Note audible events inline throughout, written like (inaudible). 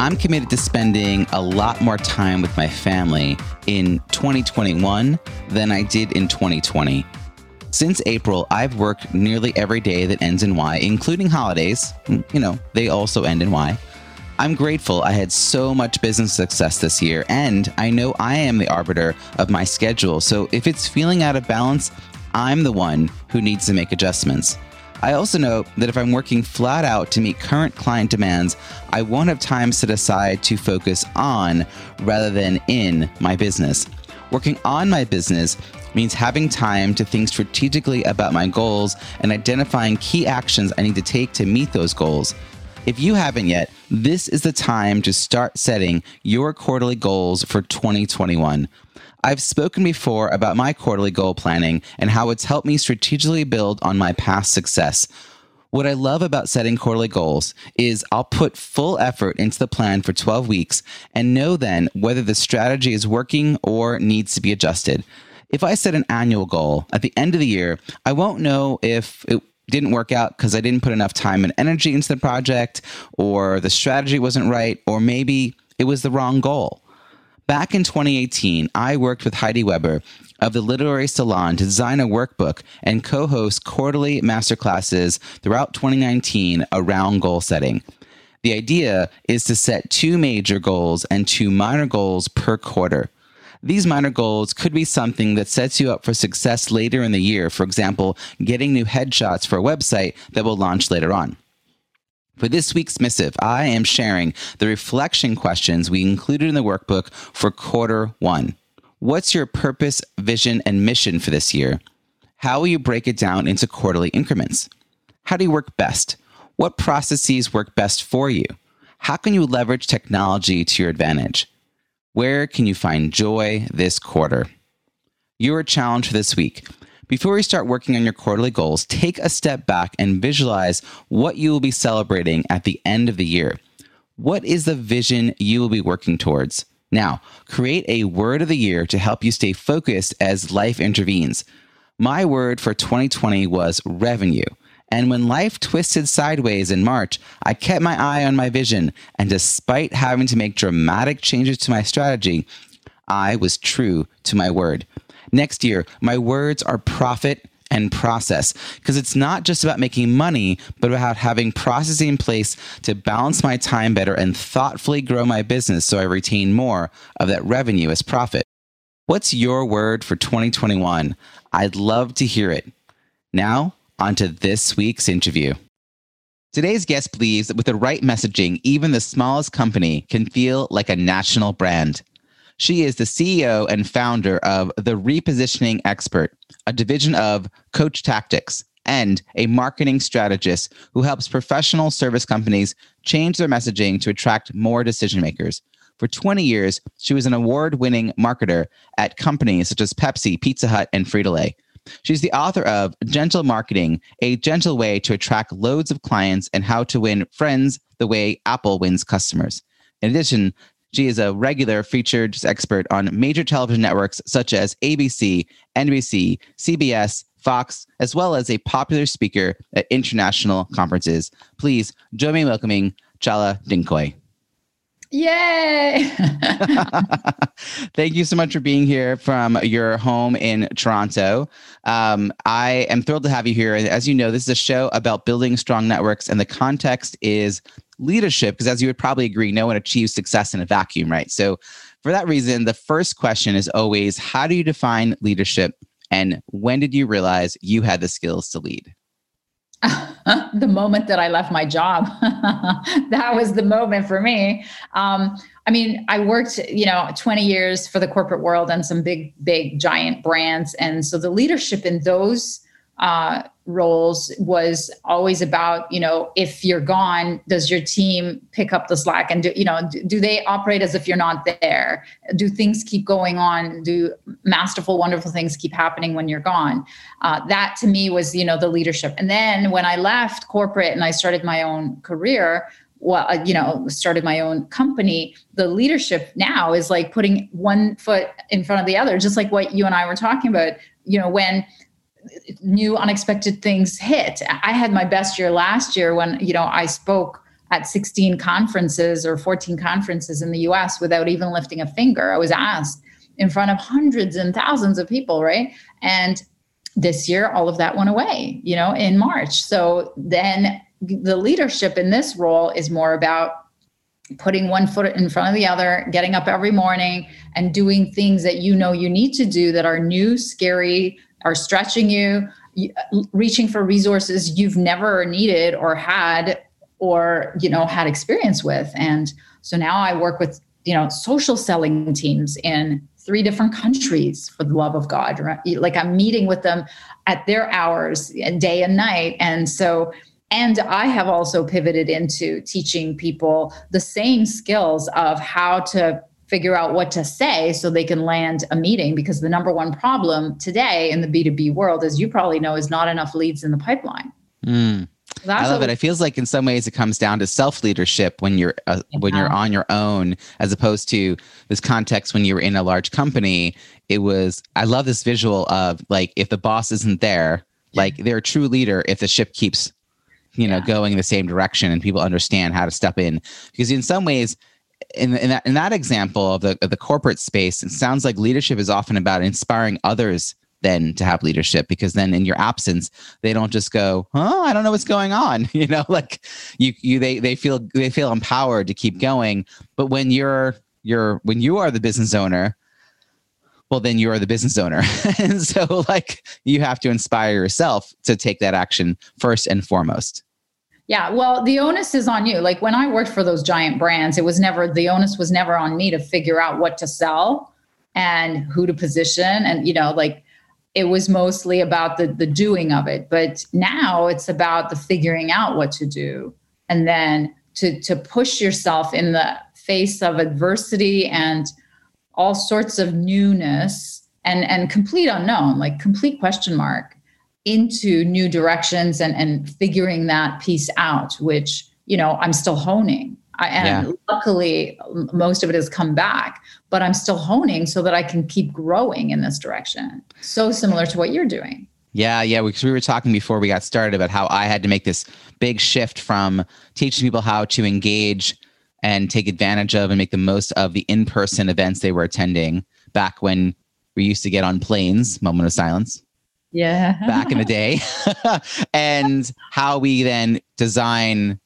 I'm committed to spending a lot more time with my family in 2021 than I did in 2020. Since April, I've worked nearly every day that ends in Y, including holidays. Mm, you know, they also end in Y. I'm grateful I had so much business success this year, and I know I am the arbiter of my schedule. So if it's feeling out of balance, I'm the one who needs to make adjustments. I also know that if I'm working flat out to meet current client demands, I won't have time set aside to focus on rather than in my business. Working on my business means having time to think strategically about my goals and identifying key actions I need to take to meet those goals. If you haven't yet, this is the time to start setting your quarterly goals for 2021. I've spoken before about my quarterly goal planning and how it's helped me strategically build on my past success. What I love about setting quarterly goals is I'll put full effort into the plan for 12 weeks and know then whether the strategy is working or needs to be adjusted. If I set an annual goal at the end of the year, I won't know if it didn't work out because I didn't put enough time and energy into the project, or the strategy wasn't right, or maybe it was the wrong goal. Back in 2018, I worked with Heidi Weber of the Literary Salon to design a workbook and co host quarterly masterclasses throughout 2019 around goal setting. The idea is to set two major goals and two minor goals per quarter. These minor goals could be something that sets you up for success later in the year. For example, getting new headshots for a website that will launch later on. For this week's missive, I am sharing the reflection questions we included in the workbook for quarter one. What's your purpose, vision, and mission for this year? How will you break it down into quarterly increments? How do you work best? What processes work best for you? How can you leverage technology to your advantage? Where can you find joy this quarter? Your challenge for this week before we start working on your quarterly goals, take a step back and visualize what you will be celebrating at the end of the year. What is the vision you will be working towards? Now, create a word of the year to help you stay focused as life intervenes. My word for 2020 was revenue. And when life twisted sideways in March, I kept my eye on my vision. And despite having to make dramatic changes to my strategy, I was true to my word. Next year, my words are profit and process because it's not just about making money, but about having processes in place to balance my time better and thoughtfully grow my business so I retain more of that revenue as profit. What's your word for 2021? I'd love to hear it. Now, on to this week's interview. Today's guest believes that with the right messaging, even the smallest company can feel like a national brand. She is the CEO and founder of The Repositioning Expert, a division of Coachtactics and a marketing strategist who helps professional service companies change their messaging to attract more decision makers. For 20 years, she was an award winning marketer at companies such as Pepsi, Pizza Hut, and Frito Lay. She's the author of Gentle Marketing, a gentle way to attract loads of clients and how to win friends the way Apple wins customers. In addition, she is a regular featured expert on major television networks such as ABC, NBC, CBS, Fox, as well as a popular speaker at international conferences. Please join me in welcoming Chala Dincoy. Yay! (laughs) (laughs) Thank you so much for being here from your home in Toronto. Um, I am thrilled to have you here. As you know, this is a show about building strong networks, and the context is leadership, because as you would probably agree, no one achieves success in a vacuum, right? So, for that reason, the first question is always how do you define leadership? And when did you realize you had the skills to lead? (laughs) the moment that I left my job. (laughs) that was the moment for me. Um, I mean, I worked, you know, 20 years for the corporate world and some big, big, giant brands. And so the leadership in those uh, roles was always about you know if you're gone does your team pick up the slack? And do you know do, do, they operate as if you're not there? Do things keep going on? Do masterful wonderful things keep happening when you're gone? Uh, that to me was you know the leadership. And then when i left corporate and i started my own career well uh, you know started my own company the leadership now is like putting one foot in front of the other just like what you and i were talking about you know when new unexpected things hit. I had my best year last year when, you know, I spoke at 16 conferences or 14 conferences in the US without even lifting a finger. I was asked in front of hundreds and thousands of people, right? And this year all of that went away, you know, in March. So then the leadership in this role is more about putting one foot in front of the other, getting up every morning and doing things that you know you need to do that are new, scary, are stretching you, reaching for resources you've never needed or had or you know had experience with and so now i work with you know social selling teams in three different countries for the love of god right? like i'm meeting with them at their hours day and night and so and i have also pivoted into teaching people the same skills of how to figure out what to say so they can land a meeting because the number one problem today in the B2B world, as you probably know, is not enough leads in the pipeline. Mm. I love it. It feels like in some ways it comes down to self leadership when you're uh, yeah. when you're on your own, as opposed to this context when you were in a large company. It was. I love this visual of like if the boss isn't there, like they're a true leader if the ship keeps, you know, yeah. going in the same direction and people understand how to step in. Because in some ways, in, in that in that example of the of the corporate space, it sounds like leadership is often about inspiring others then to have leadership because then in your absence they don't just go oh i don't know what's going on. (laughs) You know like you you they they feel they feel empowered to keep going. But when you're you're when you are the business owner well then you're the business owner. (laughs) And so like you have to inspire yourself to take that action first and foremost yeah, well, the onus is on you. Like when I worked for those giant brands, it was never the onus was never on me to figure out what to sell and who to position and you know, like it was mostly about the the doing of it. But now it's about the figuring out what to do and then to to push yourself in the face of adversity and all sorts of newness and and complete unknown, like complete question mark into new directions and, and figuring that piece out, which, you know, I'm still honing. I, and yeah. luckily, most of it has come back, but I'm still honing so that I can keep growing in this direction. So similar to what you're doing. Yeah, yeah. Because we, we were talking before we got started about how I had to make this big shift from teaching people how to engage and take advantage of and make the most of the in person events they were attending back when we used to get on planes, moment of silence yeah. back in the day. (laughs) And how we then design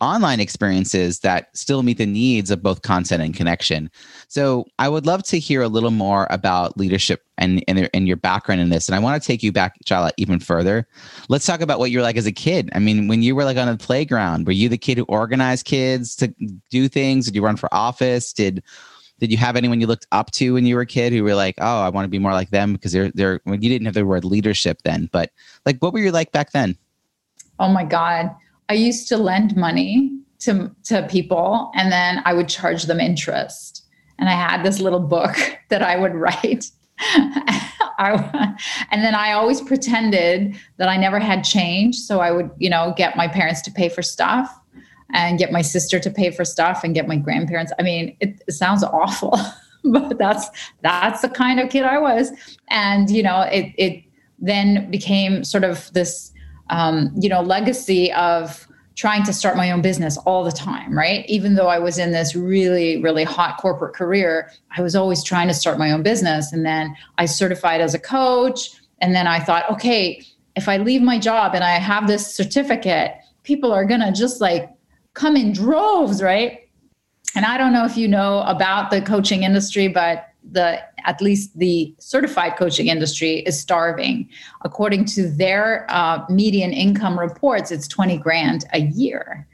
online experiences that still meet the needs of both content and connection. So i would love to hear a little more about leadership and and, and your background in this. And i want to take you back Chala, even further. Let's talk about what you were like as a kid. I mean when you were like on the playground were you the kid who organized kids to do things? Did you run for office? Did did you have anyone you looked up to when you were a kid who were like, oh, I want to be more like them because they're they're you didn't have the word leadership then, but like what were you like back then? Oh my God. I used to lend money to to people and then I would charge them interest. And I had this little book (laughs) that I would write. (laughs) I, and then I always pretended that I never had change. So I would, you know, get my parents to pay for stuff and get my sister to pay for stuff and get my grandparents. I mean, it, it sounds awful, (laughs) but that's that's the kind of kid I was. And you know, it it then became sort of this um, you know legacy of trying to start my own business all the time, right? Even though I was in this really, really hot corporate career, I was always trying to start my own business. And then I certified as a coach. And then I thought, okay, if I leave my job and I have this certificate, people are going to just like come in droves, right? And I don't know if you know about the coaching industry, but the at least the certified coaching industry is starving. According to their uh, median income reports, it's 20 grand a year.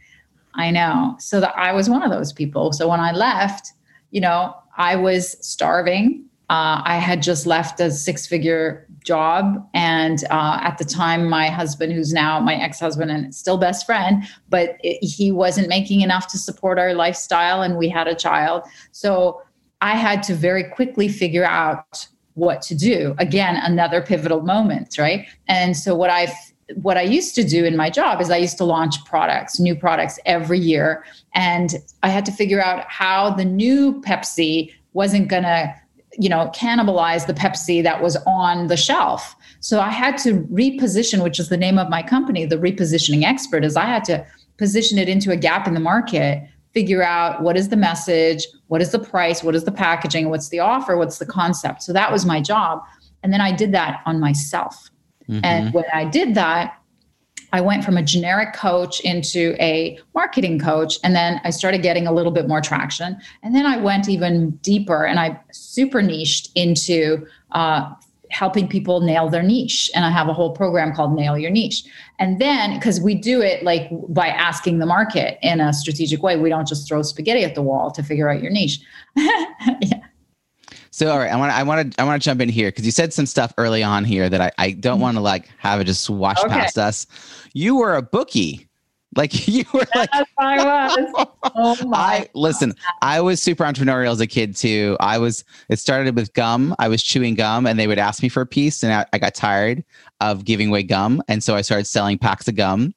I know. So that I was one of those people. So when I left, you know, I was starving Uh, I had just left a six figure job. And uh, at the time, my husband, who's now my ex husband and still best friend, but it, he wasn't making enough to support our lifestyle. And we had a child. So I had to very quickly figure out what to do. Again, another pivotal moment, right? And so what I what I used to do in my job is I used to launch products, new products every year. And I had to figure out how the new Pepsi wasn't going to you know cannibalize the pepsi that was on the shelf. So i had to reposition which is the name of my company the repositioning expert is i had to position it into a gap in the market figure out what is the message what is the price what is the packaging what's the offer what's the concept. So that was my job. And then i did that on myself. Mm-hmm. and when i did that I went from a generic coach into a marketing coach. And then I started getting a little bit more traction. And then I went even deeper and I super niched into uh, helping people nail their niche. And I have a whole program called Nail Your Niche. And then, because we do it like by asking the market in a strategic way, we don't just throw spaghetti at the wall to figure out your niche. (laughs) yeah. So all right, I want to I want to I want to jump in here because you said some stuff early on here that I, I don't mm-hmm. want to like have it just wash okay. past us. You were a bookie. Like (laughs) you were like I was. (laughs) Oh my I listen, I was super entrepreneurial as a kid too. I was it started with gum. I was chewing gum and they would ask me for a piece and I, I got tired of giving away gum. And so I started selling packs of gum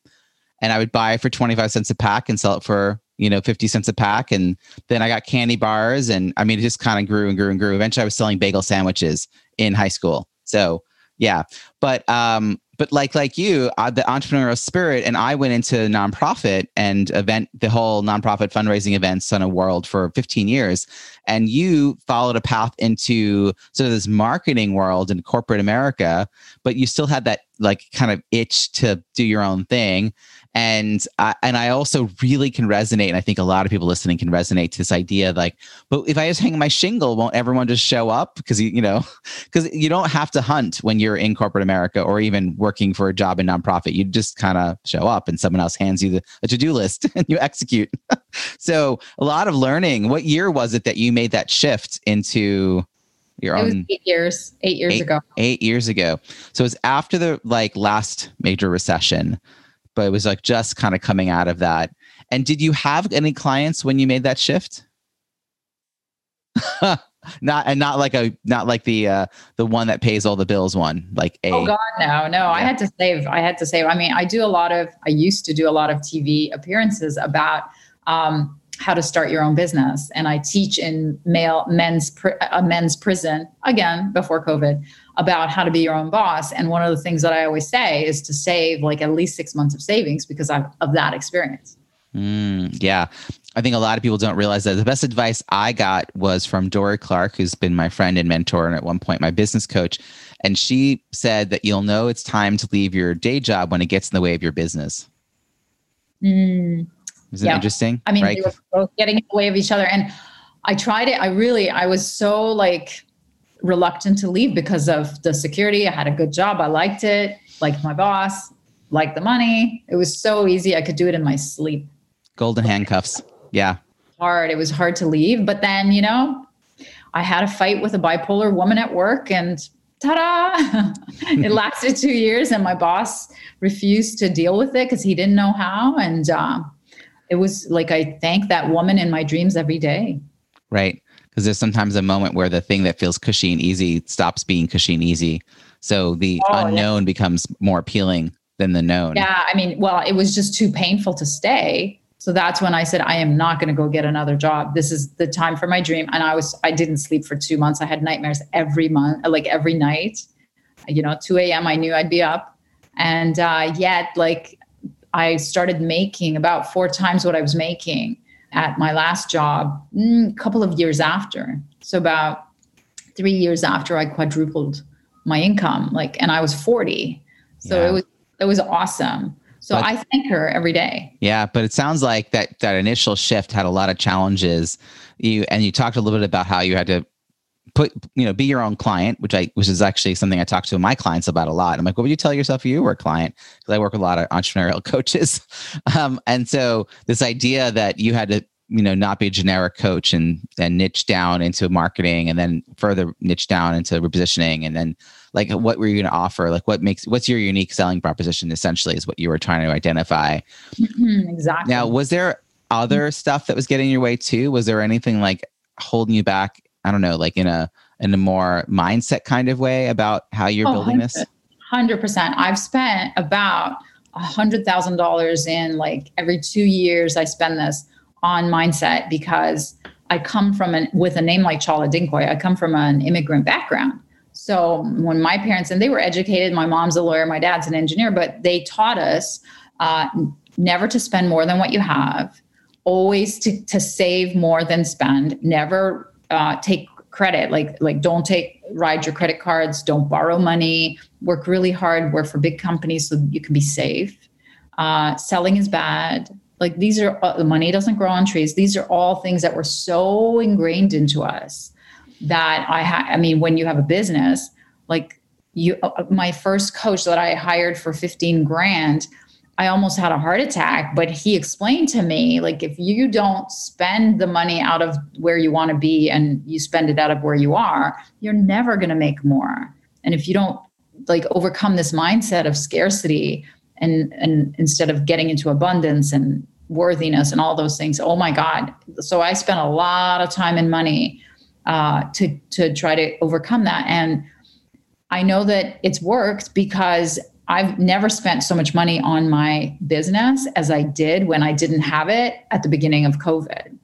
and I would buy it for 25 cents a pack and sell it for you know 50 cents a pack and then i got candy bars and i mean it just kind of grew and grew and grew eventually i was selling bagel sandwiches in high school so yeah but um but like like you uh, the entrepreneurial spirit and i went into nonprofit and event the whole nonprofit fundraising events on a world for 15 years. And you followed a path into sort of this marketing world in corporate america but you still had that like kind of itch to do your own thing and I, and I also really can resonate, and I think a lot of people listening can resonate to this idea. Like, but if I just hang my shingle, won't everyone just show up? Because you, you know, (laughs) because you don't have to hunt when you're in corporate America or even working for a job in nonprofit. You just kind of show up, and someone else hands you the a to do list, (laughs) and you execute. (laughs) so a lot of learning. What year was it that you made that shift into? your it own eight years eight years eight, ago eight years ago so it's after the like last major recession but it was like just kind of coming out of that. And did you have any clients when you made that shift? (laughs) not and not like a not like the uh the one that pays all the bills one like a oh god no no yeah. i had to save i had to save i mean i do a lot of i used to do a lot of tv appearances about um how to start your own business and i teach in male men's a men's prison again before covid about how to be your own boss. And one of the things that I always say is to save like at least six months of savings because of, of that experience. Mm, yeah. I think a lot of people don't realize that. The best advice I got was from Dorie Clark, who's been my friend and mentor, and at one point my business coach. And she said that you'll know it's time to leave your day job when it gets in the way of your business. Mm, Isn't yeah. interesting? I mean, right? they were both getting in the way of each other. And I tried it. I really, I was so like reluctant to leave because of the security. I had a good job. I liked it, liked my boss, liked the money. It was so easy. I could do it in my sleep. Golden handcuffs. Yeah. Hard. It was hard to leave. But then, you know, I had a fight with a bipolar woman at work and ta-da (laughs) it lasted two years and my boss refused to deal with it because he didn't know how and uh, it was like i thank that woman in my dreams every day right because there's sometimes a moment where the thing that feels cushy and easy stops being cushy and easy. So the oh, unknown yeah. becomes more appealing than the known. Yeah, I mean, well, it was just too painful to stay. So that's when I said, I am not going to go get another job. This is the time for my dream. And I was, I didn't sleep for two months. I had nightmares every month, like every night. You know, 2 a.m. I knew I'd be up. And uh, yet, like, I started making about four times what I was making at my last job mm, a couple of years after. So about three years after I quadrupled my income, like, and I was 40. So yeah. it was, it was awesome. So but, I thank her every day. Yeah, but it sounds like that that initial shift had a lot of challenges. You and you talked a little bit about how you had to put you know be your own client which i which is actually something i talk to my clients about a lot. I'm like what would you tell yourself if you were a client? Because i work with a lot of entrepreneurial (laughs) coaches. Um, and so this idea that you had to you know not be a generic coach and then niche down into marketing and then further niche down into repositioning and then like what were you going to offer? Like what makes what's your unique selling proposition essentially is what you were trying to identify. Mm-hmm, exactly. Now was there other stuff that was getting your way too? Was there anything like holding you back i don't know like in a in a more mindset kind of way about how you're oh, building 100%, this 100% i've spent about a hundred thousand dollars in like every two years i spend this on mindset because I come from an with a name like Chala Dincoy, I come from an immigrant background. So when my parents and they were educated, my mom's a lawyer, my dad's an engineer, but they taught us uh, never to spend more than what you have, always to to save more than spend, never uh, take credit. Like like don't take ride your credit cards. Don't borrow money. Work really hard. Work for big companies so you can be safe. Uh, selling is bad. Like these are uh, the money doesn't grow on trees. These are all things that were so ingrained into us that i ha- i mean when you have a business like you uh, my first coach that i hired for 15 grand i almost had a heart attack but he explained to me like if you don't spend the money out of where you want to be and you spend it out of where you are you're never going to make more. And if you don't like overcome this mindset of scarcity and and instead of getting into abundance and worthiness and all those things oh my god. So i spent a lot of time and money uh, to to try to overcome that. And i know that it's worked because i've never spent so much money on my business as i did when i didn't have it at the beginning of covid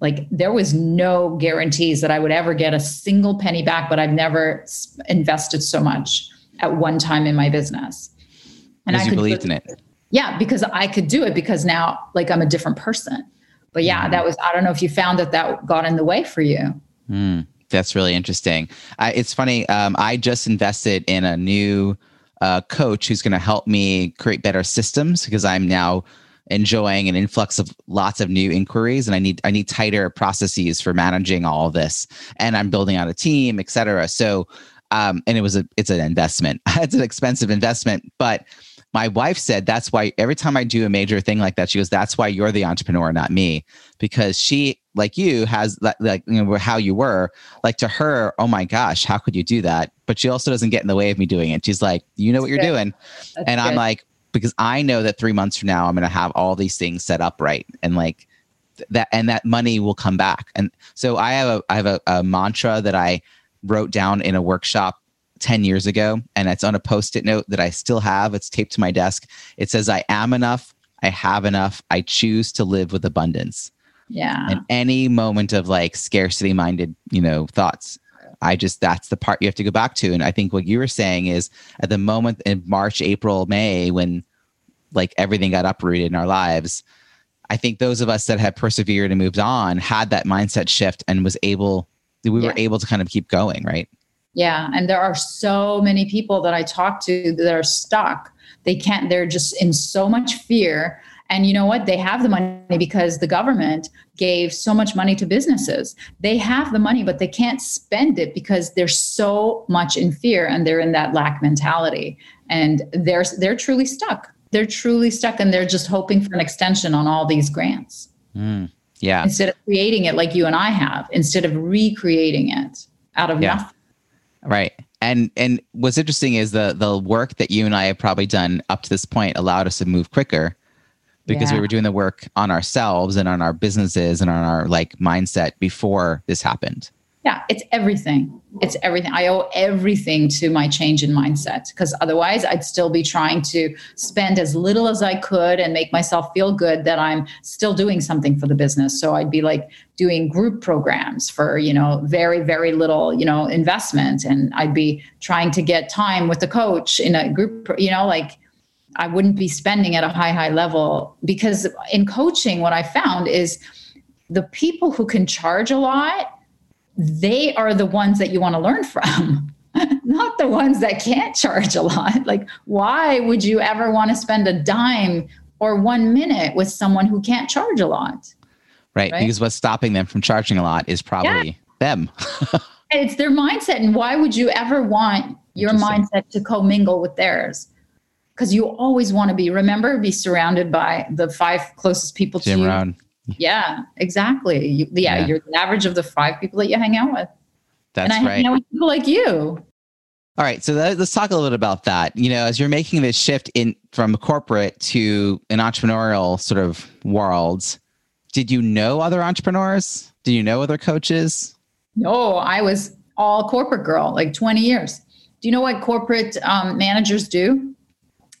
like there was no guarantees that i would ever get a single penny back but i've never invested so much at one time in my business and I believed in it. Yeah, because I could do it because now like I'm a different person. But yeah, mm. that was I don't know if you found that that got in the way for you. Mm, that's really interesting. I, it's funny. Um, I just invested in a new uh, coach who's going to help me create better systems because I'm now enjoying an influx of lots of new inquiries and i need i need tighter processes for managing all this. And i'm building out a team et cetera. So um, and it was a it's an investment. (laughs) It's an expensive investment but my wife said that's why every time I do a major thing like that, she goes, "That's why you're the entrepreneur, not me," because she, like you, has like you know how you were. Like to her, oh my gosh, how could you do that? But she also doesn't get in the way of me doing it. She's like, "You know what you're doing," that's and good. I'm like, because I know that three months from now I'm going to have all these things set up right, and like that, and that money will come back. And so I have a I have a, a mantra that I wrote down in a workshop 10 years ago and it's on a post-it note that I still have. It's taped to my desk. It says I am enough, I have enough, I choose to live with abundance. Yeah. And any moment of like scarcity minded, you know, thoughts, I just that's the part you have to go back to and I think what you were saying is at the moment in March, April, May when like everything got uprooted in our lives, I think those of us that have persevered and moved on had that mindset shift and was able we yeah. were able to kind of keep going, right? Yeah. And there are so many people that I talk to that are stuck. They can't, they're just in so much fear. And you know what? They have the money because the government gave so much money to businesses. They have the money, but they can't spend it because they're so much in fear and they're in that lack mentality. And they're they're truly stuck. They're truly stuck and they're just hoping for an extension on all these grants. Mm, yeah. Instead of creating it like you and I have, instead of recreating it out of yeah. nothing. Right. And and what's interesting is the the work that you and I have probably done up to this point allowed us to move quicker because yeah. we were doing the work on ourselves and on our businesses and on our like mindset before this happened. Yeah, it's everything. It's everything. I owe everything to my change in mindset because otherwise I'd still be trying to spend as little as I could and make myself feel good that I'm still doing something for the business. So I'd be like doing group programs for, you know, very, very little, you know, investment. And I'd be trying to get time with the coach in a group, you know, like I wouldn't be spending at a high, high level because in coaching, what I found is the people who can charge a lot they are the ones that you want to learn from. (laughs) not the ones that can't charge a lot. (laughs) Like, why would you ever want to spend a dime or one minute with someone who can't charge a lot? Right. right? Because what's stopping them from charging a lot is probably yeah. them. (laughs) it's their mindset. And why would you ever want your mindset to commingle with theirs? Because you always want to be, remember, be surrounded by the five closest people Jim to you. Rohn. Yeah, exactly. You, yeah, Yeah. you're the average of the five people that you hang out with. That's and I right. hang out with people like you. All right, so that, let's talk a little bit about that. You know, as you're making this shift in from corporate to an entrepreneurial sort of world, did you know other entrepreneurs? Did you know other coaches? No, I was all corporate girl, like 20 years. Do you know what corporate um, managers do?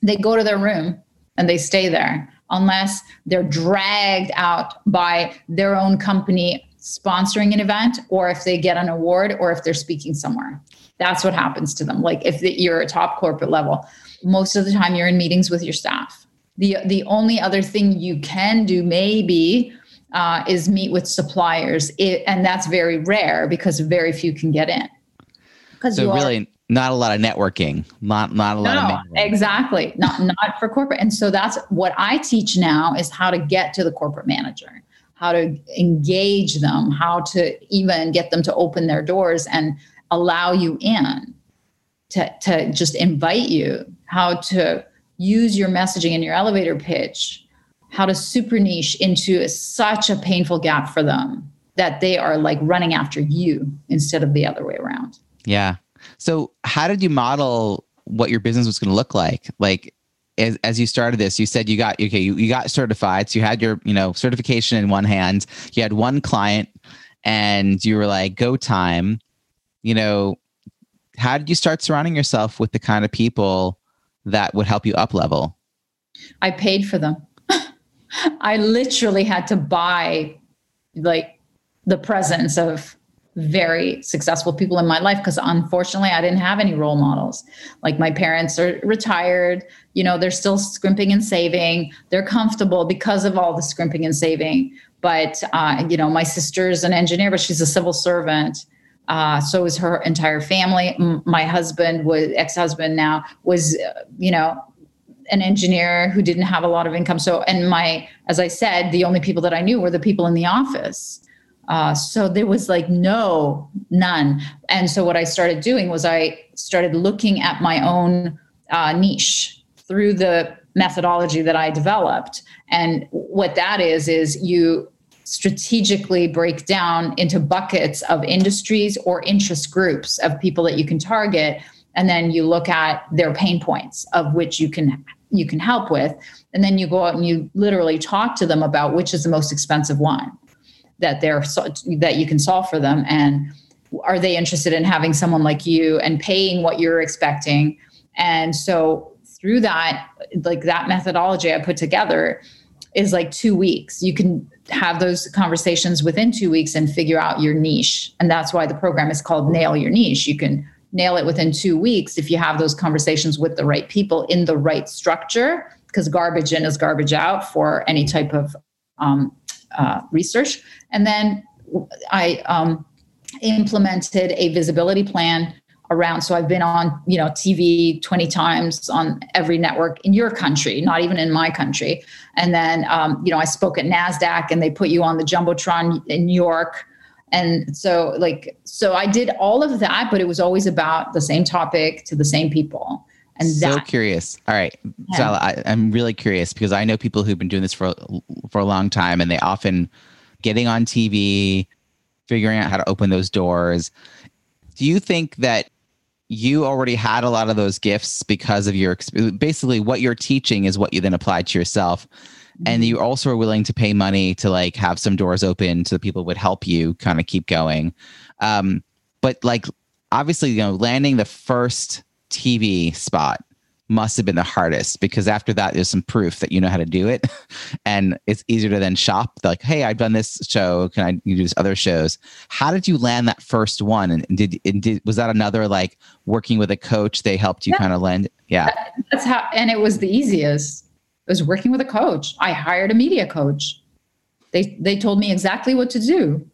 They go to their room and they stay there unless they're dragged out by their own company sponsoring an event or if they get an award or if they're speaking somewhere. That's what happens to them. Like if you're a top corporate level, most of the time you're in meetings with your staff. The, the only other thing you can do maybe uh, is meet with suppliers, it, and that's very rare because very few can get in. Because So you are- really, not a lot of networking, not not a lot of. no, mingling. exactly, not not for corporate. And so that's what I teach now is how to get to the corporate manager, how to engage them, how to even get them to open their doors and allow you in, to to just invite you, how to use your messaging in your elevator pitch, how to super niche into such a painful gap for them that they are like running after you instead of the other way around. Yeah. So, how did you model what your business was going to look like? Like, as, as you started this, you said you got okay, you, you got certified. So you had your you know certification in one hand. You had one client, and you were like, "Go time." You know, how did you start surrounding yourself with the kind of people that would help you up level? I paid for them. (laughs) I literally had to buy like the presence of very successful people in my life because unfortunately I didn't have any role models. Like my parents are retired, you know, they're still scrimping and saving. They're comfortable because of all the scrimping and saving. But uh, you know, my sister's an engineer, but she's a civil servant. Uh, so is her entire family. My husband was ex-husband now was, uh, you know, an engineer who didn't have a lot of income. So, and my, as I said, the only people that I knew were the people in the office. Uh, so there was like no, none. And so what I started doing was I started looking at my own uh, niche through the methodology that I developed. And what that is, is you strategically break down into buckets of industries or interest groups of people that you can target and then you look at their pain points of which you can you can help with and then you go out and you literally talk to them about which is the most expensive one that they're so, that you can solve for them. And are they interested in having someone like you and paying what you're expecting? And so through that like that methodology i put together is like two weeks. You can have those conversations within two weeks and figure out your niche. And that's why the program is called nail your niche. You can nail it within two weeks if you have those conversations with the right people in the right structure because garbage in is garbage out for any type of um, uh, research. And then i um, implemented a visibility plan around so i've been on you know tv 20 times on every network in your country not even in my country. And then um, you know i spoke at nasdaq and they put you on the jumbotron in new york. And so like so i did all of that but it was always about the same topic to the same people and so that curious. All right, Yeah. so I, I'm really curious because I know people who've been doing this for for a long time, and they often getting on TV, figuring out how to open those doors. Do you think that you already had a lot of those gifts because of your basically what you're teaching is what you then apply to yourself, and you also are willing to pay money to like have some doors open so people would help you kind of keep going. Um, but like obviously, you know, landing the first TV spot must have been the hardest because after that there's some proof that you know how to do it. (laughs) And it's easier to then shop like hey i've done this show. Can i do this other shows? How did you land that first one? And did, and did was that another like working with a coach they helped you Yeah. kind of land? Yeah. That's how and it was the easiest. It was working with a coach. I hired a media coach. They they told me exactly what to do.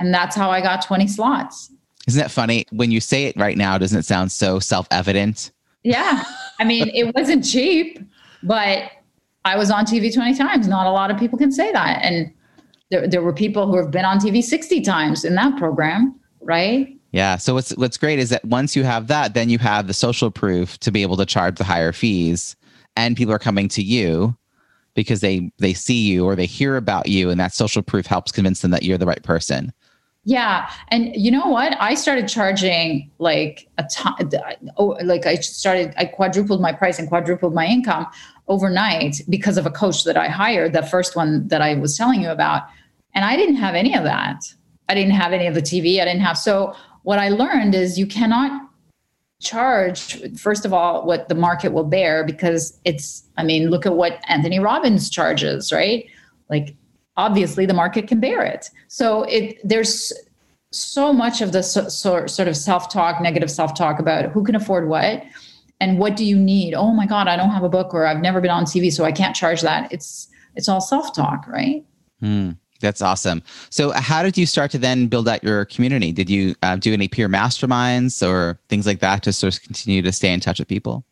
And that's how i got 20 slots isn't that funny? When you say it right now doesn't it sound so self-evident? Yeah. I mean it wasn't cheap but i was on tv 20 times. Not a lot of people can say that. And there, there were people who have been on tv 60 times in that program right? Yeah. So what's what's great is that once you have that, then you have the social proof to be able to charge the higher fees, and people are coming to you because they they see you or they hear about you and that social proof helps convince them that you're the right person yeah. And you know what? I started charging like a ton, oh, like I started, I quadrupled my price and quadrupled my income overnight because of a coach that I hired, the first one that I was telling you about. And I didn't have any of that. I didn't have any of the TV. I didn't have. So what I learned is you cannot charge, first of all, what the market will bear because it's, I mean, look at what Anthony Robbins charges, right? Like obviously the market can bear it. So it there's so much of the so, so, sort of self-talk, negative self-talk about who can afford what and what do you need? Oh my God, I don't have a book or I've never been on TV, so I can't charge that. It's it's all self-talk, right? Mm, that's awesome. So, how did you start to then build out your community? Did you uh, do any peer masterminds or things like that to sort of continue to stay in touch with people?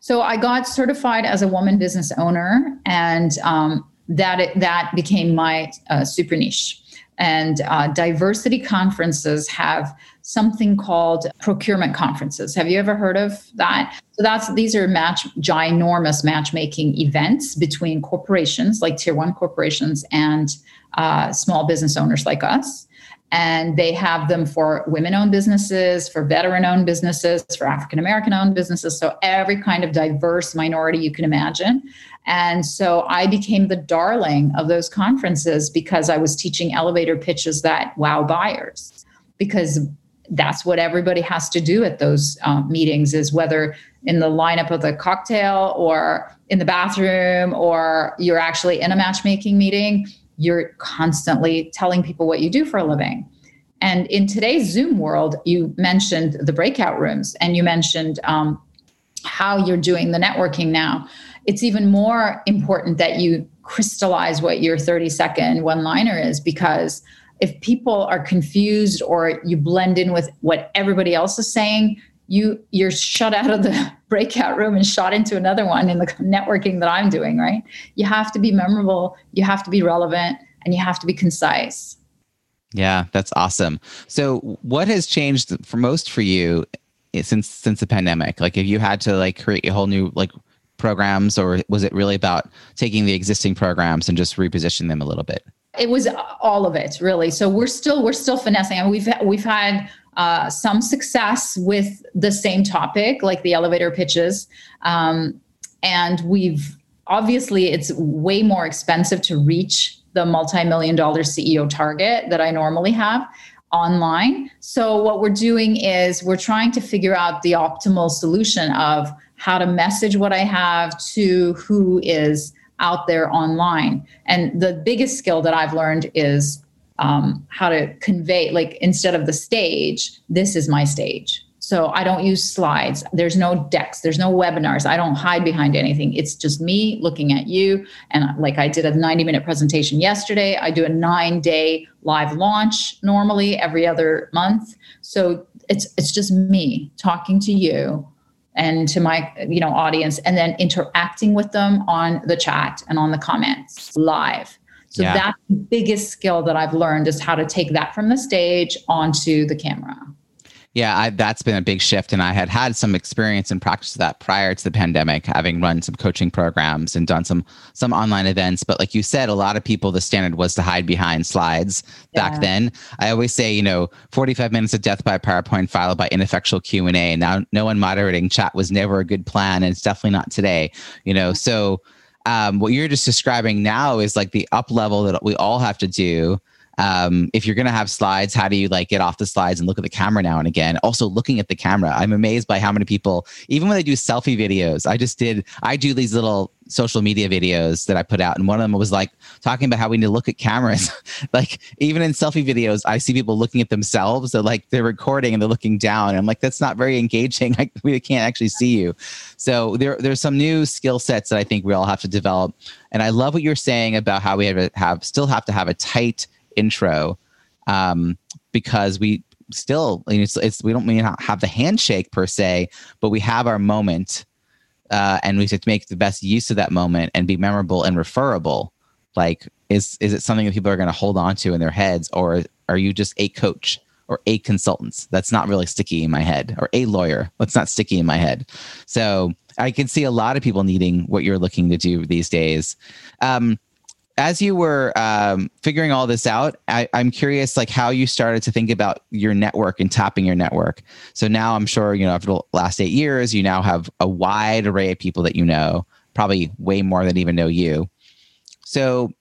So, I got certified as a woman business owner, and um, that it, that became my uh, super niche. And uh, diversity conferences have something called procurement conferences. Have you ever heard of that? So that's these are match ginormous matchmaking events between corporations like tier one corporations and uh, small business owners like us and they have them for women owned businesses for veteran owned businesses for african american owned businesses so every kind of diverse minority you can imagine and so i became the darling of those conferences because i was teaching elevator pitches that wow buyers because that's what everybody has to do at those um, meetings is whether in the lineup of the cocktail or in the bathroom or you're actually in a matchmaking meeting you're constantly telling people what you do for a living. And in today's Zoom world, you mentioned the breakout rooms and you mentioned um, how you're doing the networking now. It's even more important that you crystallize what your 30 second one liner is because if people are confused or you blend in with what everybody else is saying, you you're shut out of the (laughs) breakout room and shot into another one in the (laughs) networking that I'm doing, right? You have to be memorable, you have to be relevant, and you have to be concise. Yeah, that's awesome. So, what has changed for most for you since since the pandemic? Like, if you had to like create a whole new like programs, or was it really about taking the existing programs and just reposition them a little bit? It was all of it, really. So we're still we're still finessing. I mean, we've we've had uh, some success with the same topic, like the elevator pitches. Um, and we've obviously, it's way more expensive to reach the multi million dollar CEO target that I normally have online. So, what we're doing is we're trying to figure out the optimal solution of how to message what I have to who is out there online. And the biggest skill that I've learned is um, how to convey like instead of the stage this is my stage. So i don't use slides. There's no decks. There's no webinars. I don't hide behind anything. It's just me looking at you. And like i did a 90 minute presentation yesterday. I do a nine day live launch normally every other month. So it's it's just me talking to you and to my you know audience and then interacting with them on the chat and on the comments live so yeah. that's the biggest skill that I've learned is how to take that from the stage onto the camera. Yeah, I, that's been a big shift. And I had had some experience and practice of that prior to the pandemic, having run some coaching programs and done some some online events. But like you said, a lot of people, the standard was to hide behind slides yeah. back then. I always say, you know, 45 minutes of death by PowerPoint followed by ineffectual Q&A. Now no one moderating chat was never a good plan. And it's definitely not today, you know, so um, what you're just describing now is like the up level that we all have to do um, if you're going to have slides, how do you like get off the slides and look at the camera now and again? Also, looking at the camera, I'm amazed by how many people, even when they do selfie videos, I just did, I do these little social media videos that I put out, and one of them was like talking about how we need to look at cameras. (laughs) like, even in selfie videos, I see people looking at themselves. They're like, they're recording and they're looking down. And I'm like, that's not very engaging. (laughs) Like, we can't actually see you. So, there, there's some new skill sets that I think we all have to develop. And I love what you're saying about how we have, have still have to have a tight, intro um, because we still it's, it's we don't mean have the handshake per se, but we have our moment, uh, and we have to make the best use of that moment and be memorable and referable. Like, is is it something that people are going to hold on to in their heads, or are you just a coach or a consultant. That's not really sticky in my head, or a lawyer. That's not sticky in my head. So I can see a lot of people needing what you're looking to do these days. Um, as you were um, figuring all this out, I, am curious, like how you started to think about your network and tapping your network. So now I'm sure you know after the last eight years, you now have a wide array of people that you know, probably way more than even know you. So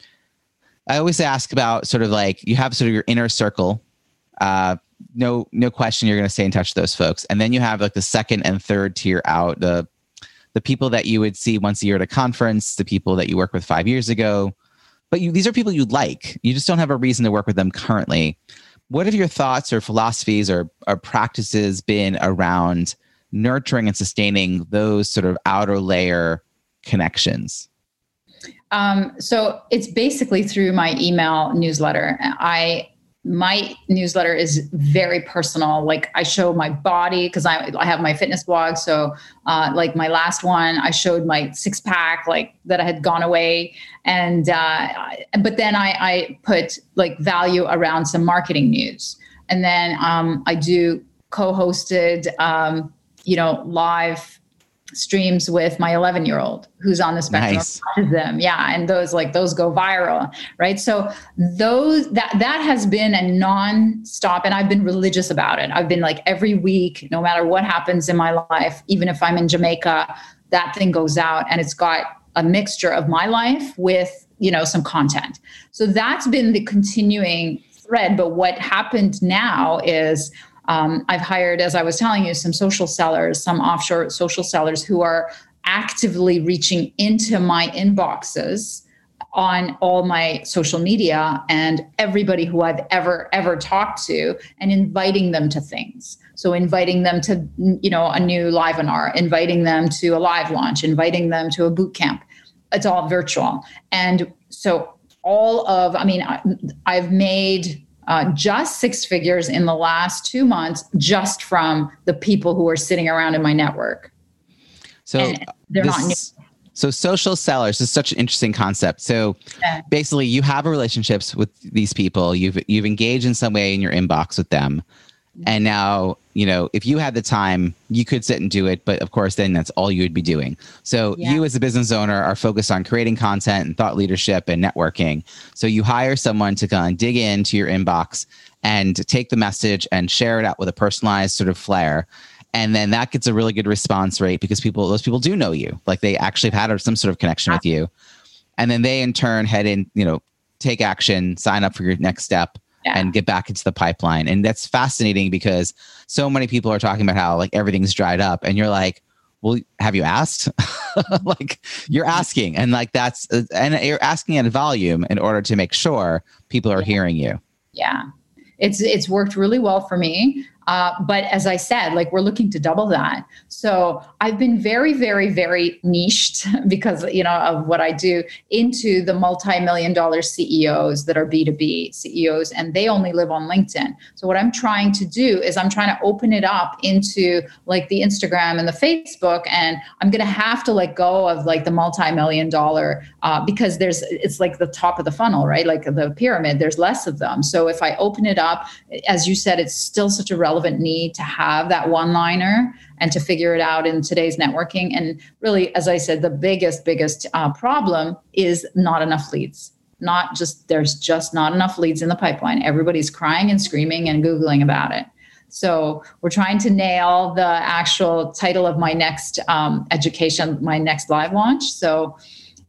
I always ask about sort of like you have sort of your inner circle. Uh, no, no question, you're going to stay in touch with those folks, and then you have like the second and third tier out the the people that you would see once a year at a conference, the people that you work with five years ago, but you, these are people you like. You just don't have a reason to work with them currently. What have your thoughts or philosophies or, or practices been around nurturing and sustaining those sort of outer layer connections? Um, so it's basically through my email newsletter. I my newsletter is very personal. Like i show my body because I, I have my fitness blog. So uh, like my last one i showed my six pack like that i had gone away. And uh, but then I, I put like value around some marketing news. And then um, i do co-hosted um, you know live streams with my 11 year old who's on the spectrum nice. them yeah and those like those go viral right? So those that that has been a non-stop and i've been religious about it. I've been like every week no matter what happens in my life even if i'm in jamaica that thing goes out and it's got a mixture of my life with you know some content. So that's been the continuing thread but what happened now is um, I've hired, as I was telling you, some social sellers, some offshore social sellers who are actively reaching into my inboxes on all my social media and everybody who I've ever ever talked to and inviting them to things. So inviting them to you know a new live webinar, inviting them to a live launch, inviting them to a boot camp. It's all virtual. And so all of I mean I, I've made uh, just six figures in the last two months just from the people who are sitting around in my network. So and they're this, not new. So social sellers is such an interesting concept. So yeah. basically you have relationships with these people. You've you've engaged in some way in your inbox with them. And now, you know, if you had the time, you could sit and do it. But of course, then that's all you would be doing. So yeah. you, as a business owner, are focused on creating content and thought leadership and networking. So you hire someone to kind of dig into your inbox and take the message and share it out with a personalized sort of flair. And then that gets a really good response rate because people, those people do know you, like they actually have had some sort of connection with you. And then they in turn head in, you know, take action, sign up for your next step yeah. and get back into the pipeline. And that's fascinating because so many people are talking about how like everything's dried up, and you're like, well, have you asked? (laughs) like you're asking, and like that's uh, and you're asking at volume in order to make sure people are yeah. hearing you. Yeah, it's it's worked really well for me. Uh, but as I said, like we're looking to double that. So I've been very, very, very niched (laughs) because you know of what I do into the multi-million dollar CEOs that are B2B CEOs, and they only live on LinkedIn. So what I'm trying to do is I'm trying to open it up into like the Instagram and the Facebook, and I'm gonna have to let go of like the multi-million dollar uh, because there's it's like the top of the funnel, right? Like the pyramid, there's less of them. So if I open it up, as you said, it's still such a relevant relevant need to have that one liner and to figure it out in today's networking. And really, as I said, the biggest, biggest uh, problem is not enough leads. Not just, there's just not enough leads in the pipeline. Everybody's crying and screaming and Googling about it. So we're trying to nail the actual title of my next um, education, my next live launch. So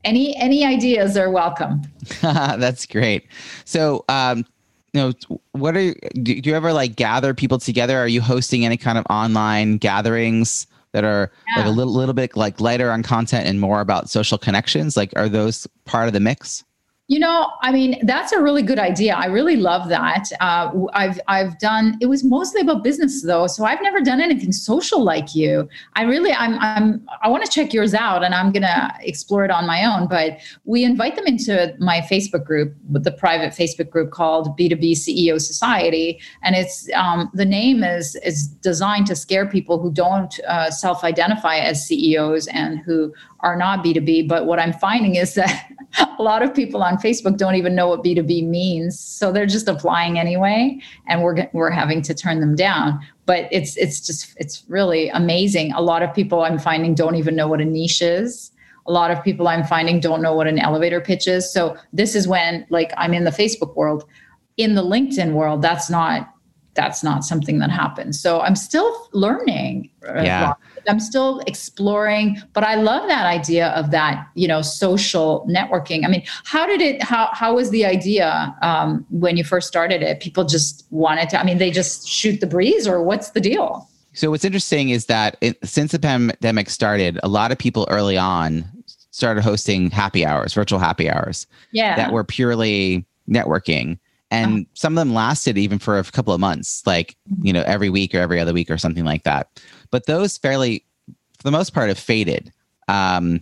any any ideas are welcome. (laughs) That's great. So um, you know what are do you ever like gather people together? Are you hosting any kind of online gatherings that are yeah. like a little little bit like lighter on content and more about social connections? Like are those part of the mix you know, I mean, that's a really good idea. I really love that. Uh, I've I've done. It was mostly about business though, so I've never done anything social like you. I really, I'm, I'm. I want to check yours out, and I'm gonna explore it on my own. But we invite them into my Facebook group, the private Facebook group called B2B CEO Society, and it's um, the name is is designed to scare people who don't uh, self-identify as CEOs and who are not B2B. But what I'm finding is that (laughs) a lot of people on Facebook don't even know what B2B means. So they're just applying anyway. And we're, we're having to turn them down. But it's, it's just, it's really amazing. A lot of people I'm finding don't even know what a niche is. A lot of people I'm finding don't know what an elevator pitch is. So this is when, like, I'm in the Facebook world. In the LinkedIn world, that's not that's not something that happens. So I'm still learning. Yeah. I'm still exploring, but I love that idea of that, you know, social networking. I mean, how did it, how, how was the idea um, when you first started it? People just wanted to, I mean, they just shoot the breeze or what's the deal? So what's interesting is that it, since the pandemic started, a lot of people early on started hosting happy hours, virtual happy hours. Yeah. That were purely networking and oh. some of them lasted even for a couple of months like you know every week or every other week or something like that but those fairly for the most part have faded um,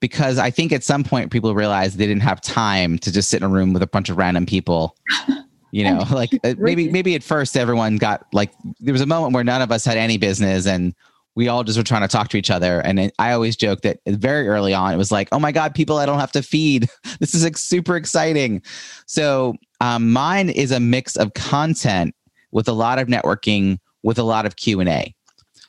because i think at some point people realized they didn't have time to just sit in a room with a bunch of random people (laughs) you know like uh, maybe maybe at first everyone got like there was a moment where none of us had any business and we all just were trying to talk to each other. And I always joke that very early on, it was like, oh my God, people I don't have to feed. (laughs) This is like super exciting. So um, mine is a mix of content with a lot of networking, with a lot of Q&A.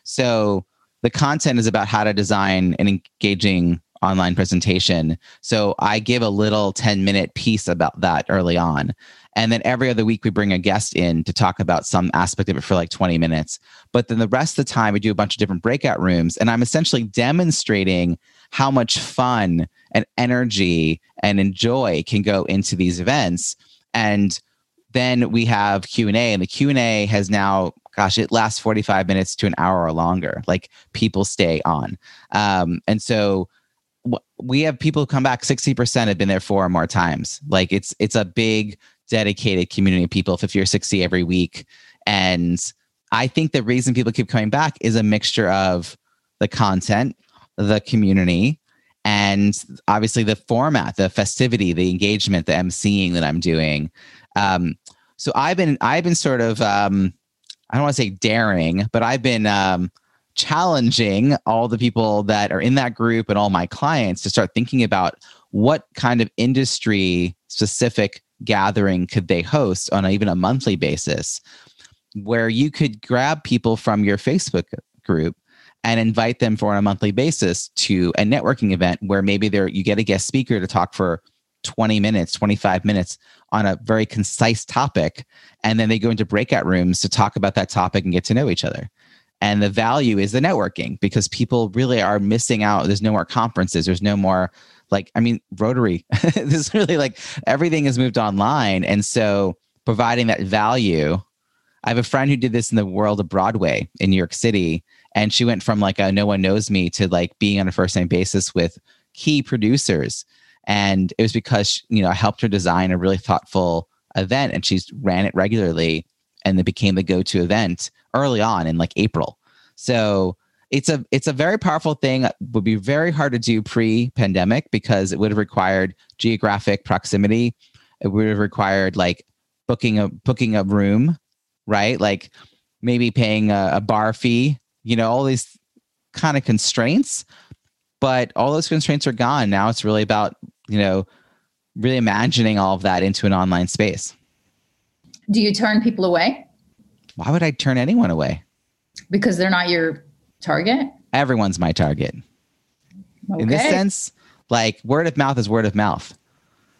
So the content is about how to design an engaging online presentation. So I give a little 10 minute piece about that early on. And then every other week, we bring a guest in to talk about some aspect of it for like 20 minutes. But then the rest of the time, we do a bunch of different breakout rooms. And I'm essentially demonstrating how much fun and energy and enjoy can go into these events. And then we have q&a and the q&a has now gosh it lasts 45 minutes to an hour or longer like people stay on. Um, and so we have people come back 60% have been there four or more times. Like it's it's a big dedicated community of people 50 or 60 every week. And i think the reason people keep coming back is a mixture of the content the community and obviously the format the festivity the engagement the emceeing that i'm doing. Um, so i've been i've been sort of um, i don't want to say daring but i've been um, challenging all the people that are in that group and all my clients to start thinking about what kind of industry specific gathering could they host on a, even a monthly basis where you could grab people from your Facebook group and invite them for a monthly basis to a networking event where maybe there you get a guest speaker to talk for 20 minutes 25 minutes on a very concise topic and then they go into breakout rooms to talk about that topic and get to know each other. And the value is the networking because people really are missing out. There's no more conferences. There's no more like i mean rotary (laughs) this is really like everything has moved online. And so providing that value i have a friend who did this in the world of broadway in new york city and she went from like a no one knows me to like being on a first name basis with key producers and it was because you know i helped her design a really thoughtful event and she's ran it regularly and it became the go-to event early on in like april. So it's a it's a very powerful thing uh, would be very hard to do pre-pandemic because it would have required geographic proximity. It would have required like booking a booking a room right? Like maybe paying a, a bar fee you know all these kind of constraints. But all those constraints are gone. Now it's really about you know really imagining all of that into an online space do you turn people away why would i turn anyone away because they're not your target? Everyone's my target. Okay. In this sense, like word of mouth is word of mouth.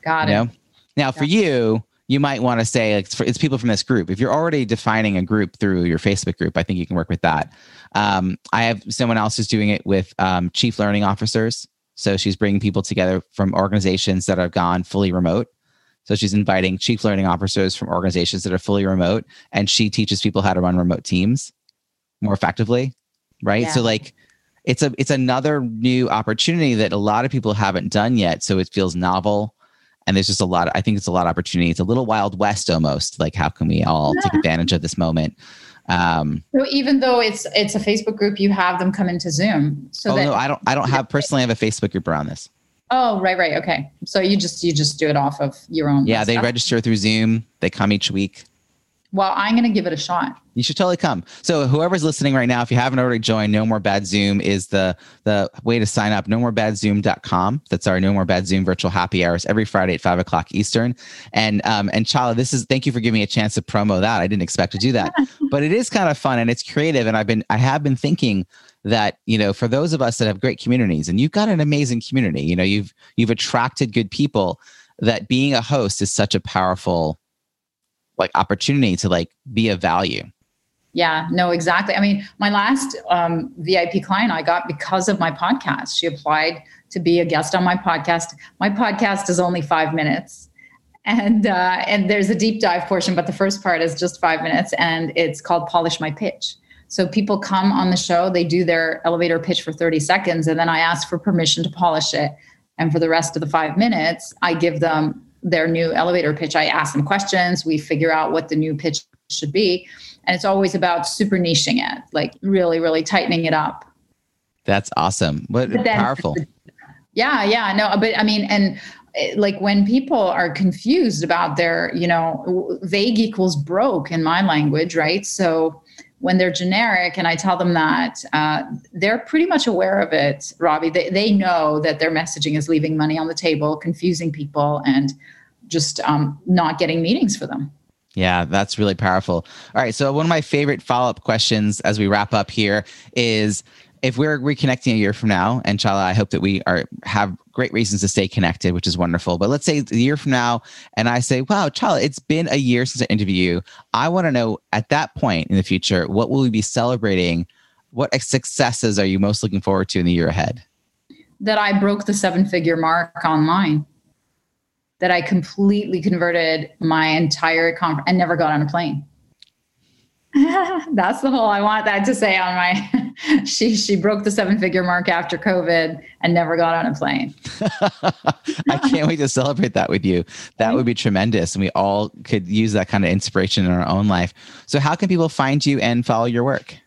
Got it. Know? Now, for you, you might want to say it's, for, it's, people from this group. If you're already defining a group through your Facebook group, I think you can work with that. Um, I have someone else who's doing it with um, chief learning officers. So she's bringing people together from organizations that have gone fully remote. So she's inviting chief learning officers from organizations that are fully remote, and she teaches people how to run remote teams more effectively right yeah. so like it's a it's another new opportunity that a lot of people haven't done yet so it feels novel and there's just a lot of, i think it's a lot of opportunity it's a little wild west almost like how can we all yeah. take advantage of this moment um, so even though it's it's a facebook group you have them come into zoom so oh that, no i don't i don't have personally have a facebook group around this. Oh right right. Okay. So you just you just do it off of your own yeah they stuff. register through zoom. They come each week Well, I'm going to give it a shot. You should totally come. So whoever's listening right now, if you haven't already joined, No More Bad Zoom is the the way to sign up. No More Bad Zoom.com. That's our No More Bad Zoom virtual happy hours every Friday at five o'clock Eastern. And um and Chala, this is thank you for giving me a chance to promo that. I didn't expect to do that, (laughs) but it is kind of fun and it's creative. And I've been I have been thinking that you know for those of us that have great communities and you've got an amazing community you know you've you've attracted good people that being a host is such a powerful like opportunity to like be of value. Yeah no exactly. I mean my last um, vip client i got because of my podcast. She applied to be a guest on my podcast. My podcast is only five minutes. And uh, and there's a deep dive portion but the first part is just five minutes and it's called polish my pitch. So people come on the show they do their elevator pitch for 30 seconds and then i ask for permission to polish it. And for the rest of the five minutes i give them their new elevator pitch. I ask them questions. We figure out what the new pitch should be. And it's always about super niching it, like really, really tightening it up. That's awesome. What then, powerful. Yeah, yeah. No, but I mean, and eh, like when people are confused about their, you know, vague equals broke in my language, right? So when they're generic and I tell them that, uh, they're pretty much aware of it, Robbie. They, they know that their messaging is leaving money on the table, confusing people, and just um, not getting meetings for them. Yeah, that's really powerful. All right. So, one of my favorite follow up questions as we wrap up here is if we're reconnecting a year from now, Chala, I hope that we are have great reasons to stay connected, which is wonderful. But let's say a year from now, and I say, "Wow, Chala, it's been a year since I interviewed you." I want to know at that point in the future, what will we be celebrating? What successes are you most looking forward to in the year ahead? That I broke the seven-figure mark online. That I completely converted my entire conference and never got on a plane. (laughs) That's the whole I want that to say on my (laughs) she she broke the seven figure mark after COVID and never got on a plane. (laughs) I can't wait to celebrate that with you. That would be tremendous. And we all could use that kind of inspiration in our own life. So how can people find you and follow your work?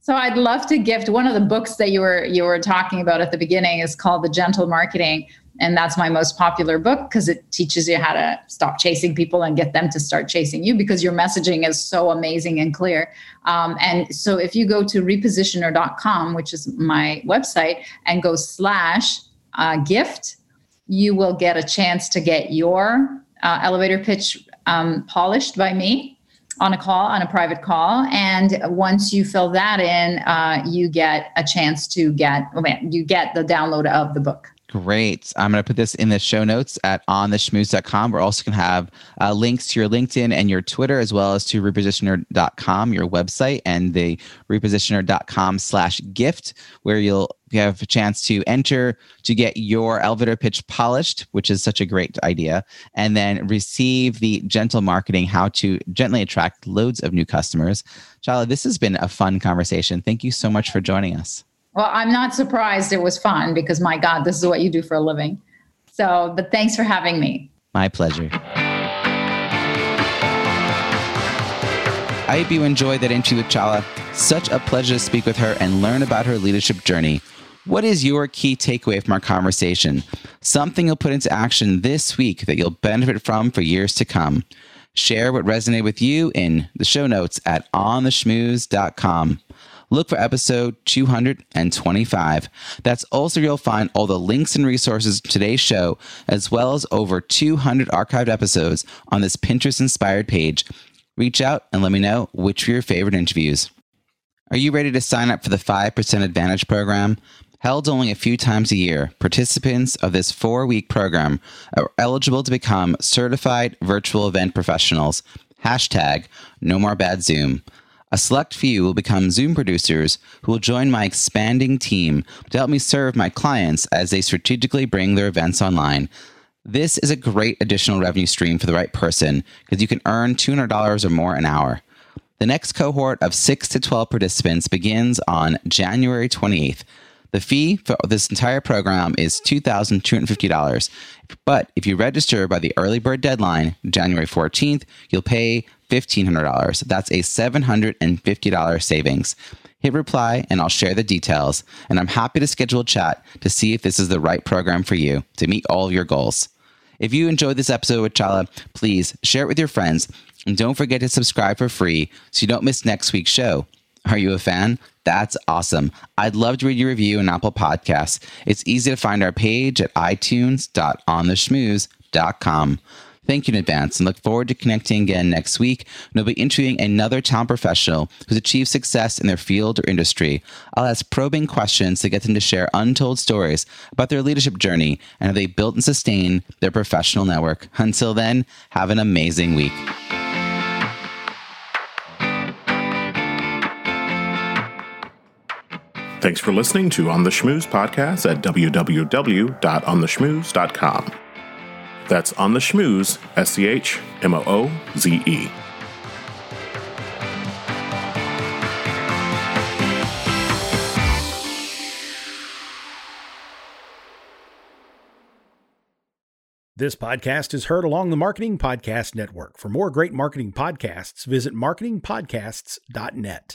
So I'd love to gift one of the books that you were you were talking about at the beginning is called The Gentle Marketing and that's my most popular book because it teaches you how to stop chasing people and get them to start chasing you because your messaging is so amazing and clear. Um, and so if you go to repositioner.com which is my website and go slash uh, gift you will get a chance to get your uh, elevator pitch um, polished by me on a call on a private call. And once you fill that in uh, you get a chance to get you get the download of the book Great. I'm going to put this in the show notes at ontheschmooze.com. We're also going to have uh, links to your LinkedIn and your Twitter, as well as to repositioner.com, your website, and the repositioner.com slash gift, where you'll have a chance to enter to get your elevator pitch polished, which is such a great idea, and then receive the gentle marketing, how to gently attract loads of new customers. Chala, this has been a fun conversation. Thank you so much for joining us. Well, I'm not surprised it was fun because my God, this is what you do for a living. So, but thanks for having me. My pleasure. I hope you enjoyed that interview with Chala. Such a pleasure to speak with her and learn about her leadership journey. What is your key takeaway from our conversation? Something you'll put into action this week that you'll benefit from for years to come. Share what resonated with you in the show notes at ontheschmooze.com look for episode 225. That's also where you'll find all the links and resources to today's show, as well as over 200 archived episodes on this Pinterest inspired page. Reach out and let me know which are your favorite interviews. Are you ready to sign up for the 5% Advantage program? Held only a few times a year, participants of this four week program are eligible to become certified virtual event professionals. Hashtag no more bad Zoom. A select few will become Zoom producers who will join my expanding team to help me serve my clients as they strategically bring their events online. This is a great additional revenue stream for the right person because you can earn $200 or more an hour. The next cohort of 6 to 12 participants begins on January 28th. The fee for this entire program is $2,250. But if you register by the early bird deadline, January 14th, you'll pay $1,500. That's a $750 savings. Hit reply and I'll share the details. And I'm happy to schedule a chat to see if this is the right program for you to meet all of your goals. If you enjoyed this episode with Chala, please share it with your friends. And don't forget to subscribe for free so you don't miss next week's show. Are you a fan? That's awesome. I'd love to read your review on Apple Podcasts. It's easy to find our page at itunes.ontheschmooze.com. Thank you in advance and look forward to connecting again next week. And I'll be interviewing another talent professional who's achieved success in their field or industry. I'll ask probing questions to get them to share untold stories about their leadership journey and how they built and sustained their professional network. Until then, have an amazing week. Thanks for listening to On the Schmooze podcast at www.ontheschmooze.com. That's On the Schmooze, S C H M O O Z E. This podcast is heard along the Marketing Podcast Network. For more great marketing podcasts, visit marketingpodcasts.net.